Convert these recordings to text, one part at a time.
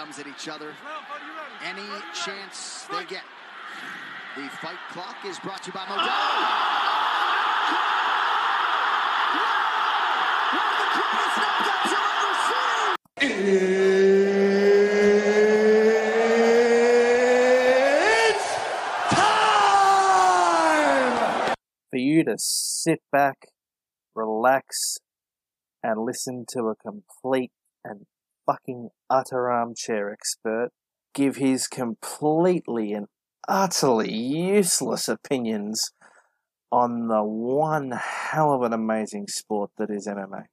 gums at each other. Any chance they get. The fight clock is brought to you by Modelo. for you to sit back, relax, and listen to a complete and fucking utter armchair expert give his completely and utterly useless opinions on the one hell of an amazing sport that is MMA.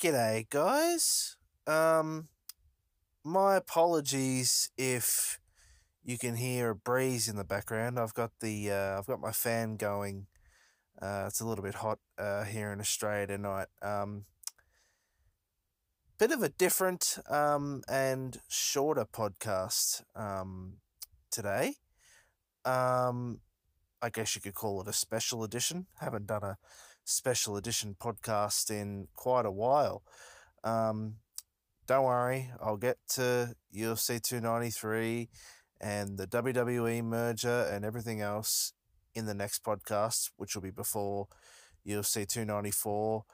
G'day, guys. Um, my apologies if you can hear a breeze in the background. I've got the uh, I've got my fan going. Uh, it's a little bit hot uh, here in Australia tonight. Um, bit of a different um, and shorter podcast um, today. Um, I guess you could call it a special edition. Haven't done a special edition podcast in quite a while. Um, don't worry, I'll get to UFC 293 and the WWE merger and everything else in the next podcast, which will be before UFC 294,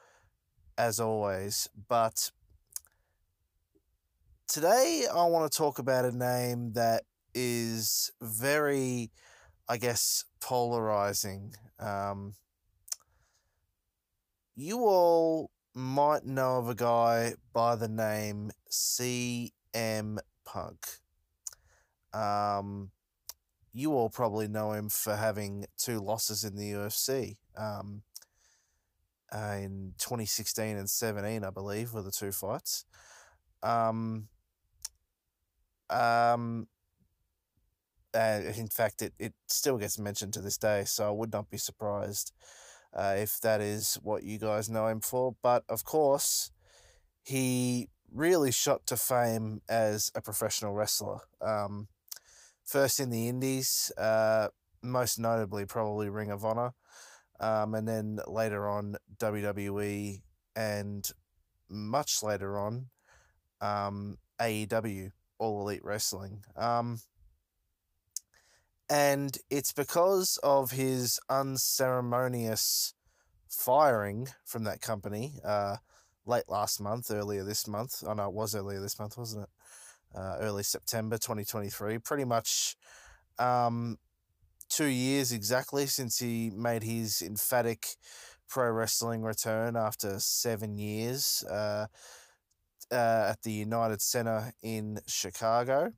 as always. But today I want to talk about a name that is very, I guess, polarizing. Um, you all might know of a guy by the name CM Punk. Um, you all probably know him for having two losses in the UFC. Um, uh, in 2016 and 17, I believe, were the two fights. Um, um, uh, in fact, it, it still gets mentioned to this day, so I would not be surprised uh, if that is what you guys know him for. But of course, he really shot to fame as a professional wrestler. Um, first in the Indies, uh, most notably probably Ring of Honor, um, and then later on WWE, and much later on um, AEW, All Elite Wrestling. Um, and it's because of his unceremonious firing from that company uh, late last month, earlier this month. Oh no, it was earlier this month, wasn't it? Uh, early September 2023. Pretty much um, two years exactly since he made his emphatic pro wrestling return after seven years uh, uh, at the United Center in Chicago,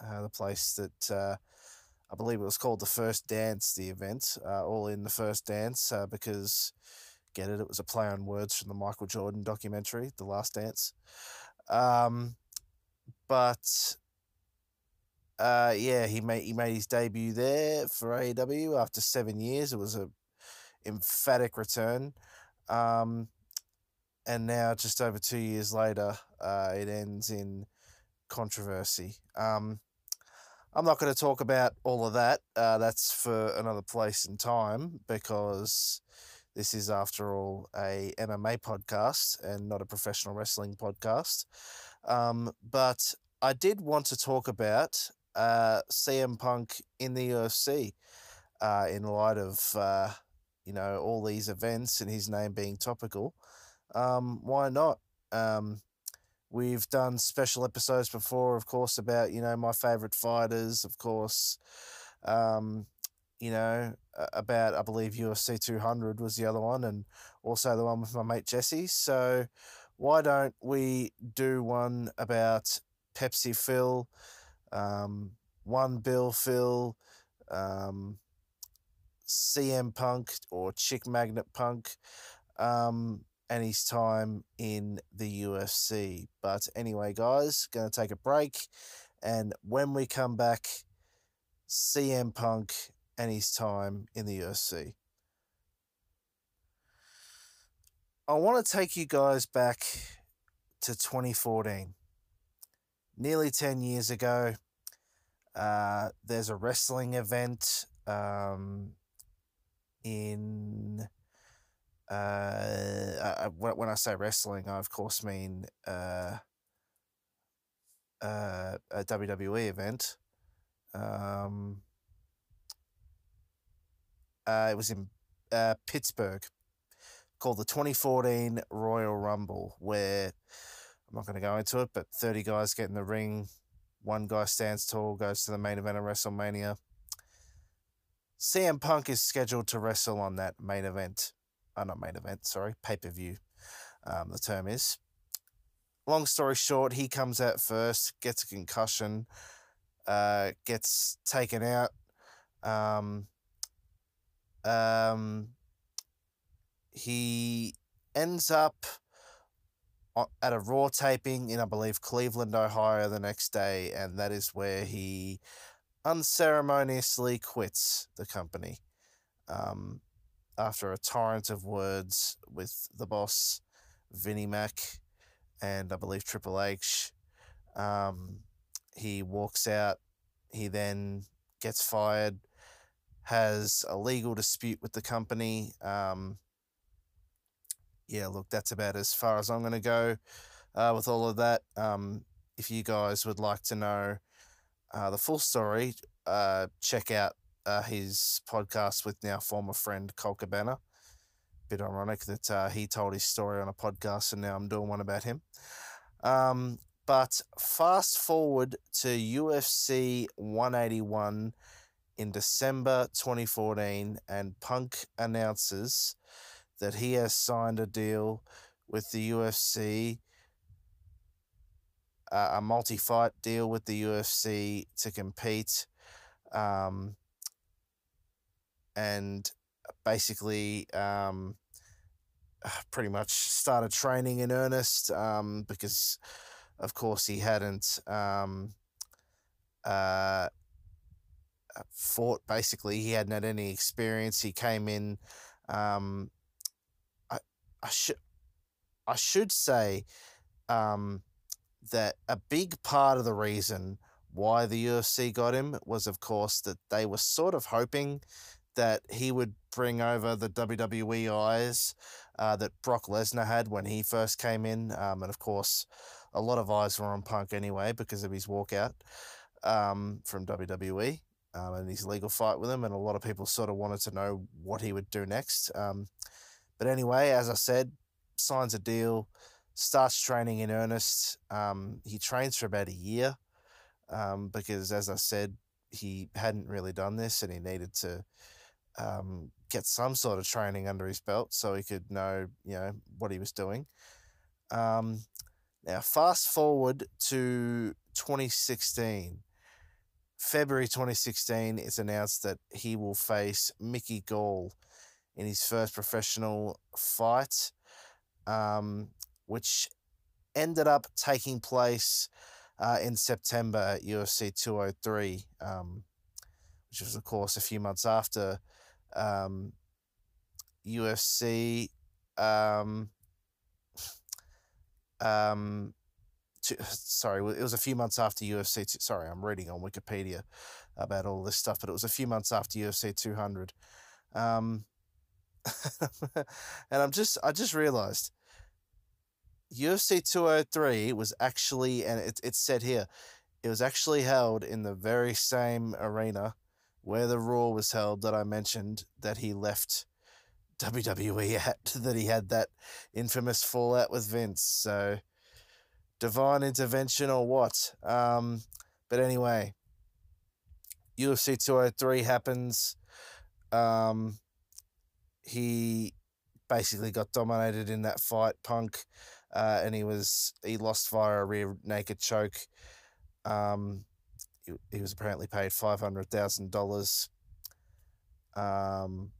uh, the place that uh, I believe it was called the First Dance, the event, uh, all in the First Dance, uh, because get it, it was a play on words from the Michael Jordan documentary, The Last Dance. Um, but uh, yeah, he made he made his debut there for AEW after seven years. It was a emphatic return, um, and now just over two years later, uh, it ends in controversy. Um, I'm not going to talk about all of that. Uh, that's for another place and time because this is, after all, a MMA podcast and not a professional wrestling podcast. Um, but I did want to talk about uh, CM Punk in the UFC uh, in light of uh, you know all these events and his name being topical. Um, why not? Um, we've done special episodes before, of course, about you know my favorite fighters, of course. Um, you know about I believe UFC 200 was the other one, and also the one with my mate Jesse. So why don't we do one about Pepsi Phil, um, One Bill Phil, um, CM Punk or Chick Magnet Punk, um, and his time in the UFC. But anyway, guys, going to take a break, and when we come back, CM Punk and his time in the UFC. I want to take you guys back to 2014. Nearly 10 years ago, uh, there's a wrestling event um, in. Uh, I, when I say wrestling, I of course mean uh, uh, a WWE event. Um, uh, it was in uh, Pittsburgh called the 2014 Royal Rumble, where I'm not going to go into it, but 30 guys get in the ring. One guy stands tall, goes to the main event of WrestleMania. CM Punk is scheduled to wrestle on that main event. Uh, not main event, sorry, pay per view, um, the term is. Long story short, he comes out first, gets a concussion, uh, gets taken out. Um, um, he ends up at a Raw taping in, I believe, Cleveland, Ohio the next day, and that is where he unceremoniously quits the company um, after a torrent of words with the boss, Vinnie Mac, and I believe Triple H. Um, he walks out. He then gets fired, has a legal dispute with the company. Um, yeah, look, that's about as far as I'm going to go uh, with all of that. Um, if you guys would like to know uh, the full story, uh, check out uh, his podcast with now former friend Colt Cabana. Bit ironic that uh, he told his story on a podcast and now I'm doing one about him. Um, but fast forward to UFC 181 in December 2014, and Punk announces that he has signed a deal with the UFC, uh, a multi fight deal with the UFC to compete. Um, and basically, um, pretty much started training in earnest um, because, of course, he hadn't um, uh, fought. Basically, he hadn't had any experience. He came in um, I should I should say um, that a big part of the reason why the UFC got him was, of course, that they were sort of hoping that he would bring over the WWE eyes uh, that Brock Lesnar had when he first came in. Um, and of course, a lot of eyes were on Punk anyway because of his walkout um, from WWE um, and his legal fight with him. And a lot of people sort of wanted to know what he would do next. Um, but anyway, as I said, signs a deal, starts training in earnest. Um, he trains for about a year um, because, as I said, he hadn't really done this and he needed to um, get some sort of training under his belt so he could know, you know, what he was doing. Um, now, fast forward to 2016. February 2016, it's announced that he will face Mickey Gall in his first professional fight, um, which ended up taking place uh, in September at UFC 203, um, which was, of course, a few months after um, UFC. Um, um, to, sorry, it was a few months after UFC. Sorry, I'm reading on Wikipedia about all this stuff, but it was a few months after UFC 200. Um, and I'm just I just realized UFC 203 was actually and it, it's said here it was actually held in the very same arena where the Raw was held that I mentioned that he left WWE at that he had that infamous fallout with Vince. So divine intervention or what? Um but anyway UFC 203 happens. Um he basically got dominated in that fight, Punk, uh, and he was he lost via a rear naked choke. Um, he, was apparently paid five hundred thousand dollars. Um,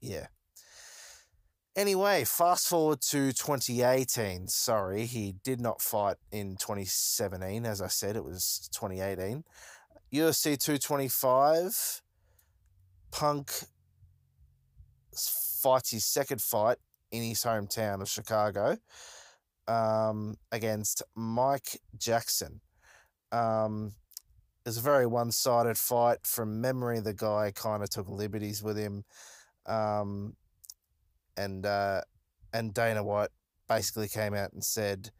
yeah. Anyway, fast forward to 2018. Sorry, he did not fight in 2017. As I said, it was 2018. UFC 225. Punk fights his second fight in his hometown of Chicago um, against Mike Jackson. Um, it was a very one sided fight. From memory, the guy kind of took liberties with him. Um, and, uh, and Dana White basically came out and said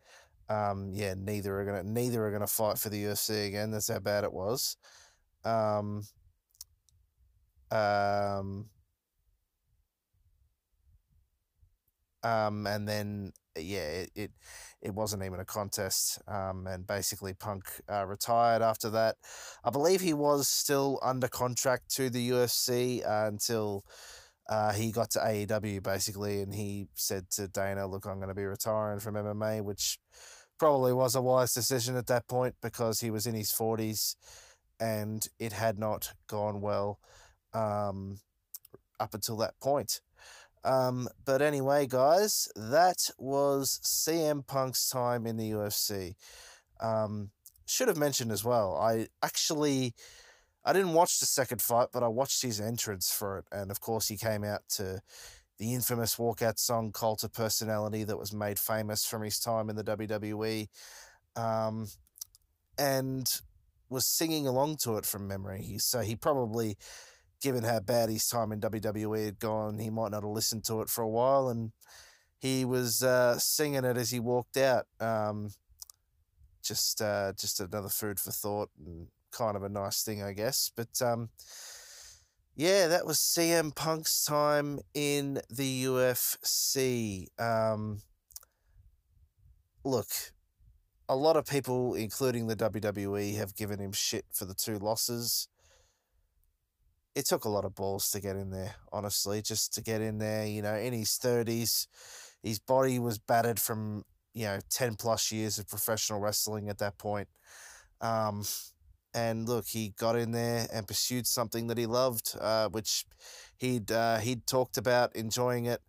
Um, yeah, neither are gonna neither are gonna fight for the UFC again. That's how bad it was. Um, um, um, and then yeah, it, it it wasn't even a contest. Um, and basically Punk uh, retired after that. I believe he was still under contract to the UFC uh, until uh, he got to AEW basically, and he said to Dana, "Look, I'm going to be retiring from MMA," which probably was a wise decision at that point because he was in his 40s and it had not gone well um, up until that point. Um, but anyway, guys, that was CM Punk's time in the UFC. Um, should have mentioned as well, I actually. I didn't watch the second fight, but I watched his entrance for it. And of course, he came out to the infamous walkout song Cult of Personality that was made famous from his time in the WWE. Um, and was singing along to it from memory. So he probably, given how bad his time in WWE had gone, he might not have listened to it for a while. And he was uh, singing it as he walked out. Um, just, uh, just another food for thought and kind of a nice thing, I guess. But um, yeah, that was CM Punk's time in the UFC. Um, look, a lot of people, including the WWE, have given him shit for the two losses. It took a lot of balls to get in there, honestly, just to get in there. You know, in his 30s, his body was battered from, you know, 10 plus years of professional wrestling at that point. Um, and look, he got in there and pursued something that he loved, uh, which he'd uh, he'd talked about enjoying it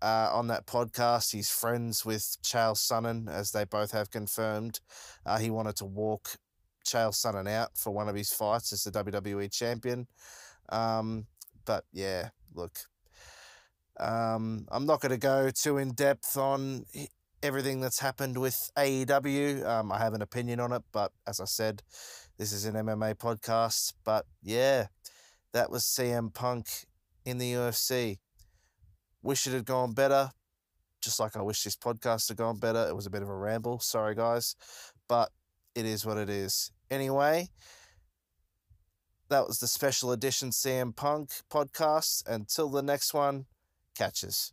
uh, on that podcast. He's friends with Chael Sonnen, as they both have confirmed. Uh, he wanted to walk Chael Sonnen out for one of his fights as the WWE champion. Um, but yeah, look, um, I'm not going to go too in depth on everything that's happened with AEW. Um, I have an opinion on it, but as I said, this is an MMA podcast. But yeah, that was CM Punk in the UFC. Wish it had gone better, just like I wish this podcast had gone better. It was a bit of a ramble. Sorry, guys. But it is what it is. Anyway, that was the special edition CM Punk podcast. Until the next one, catches.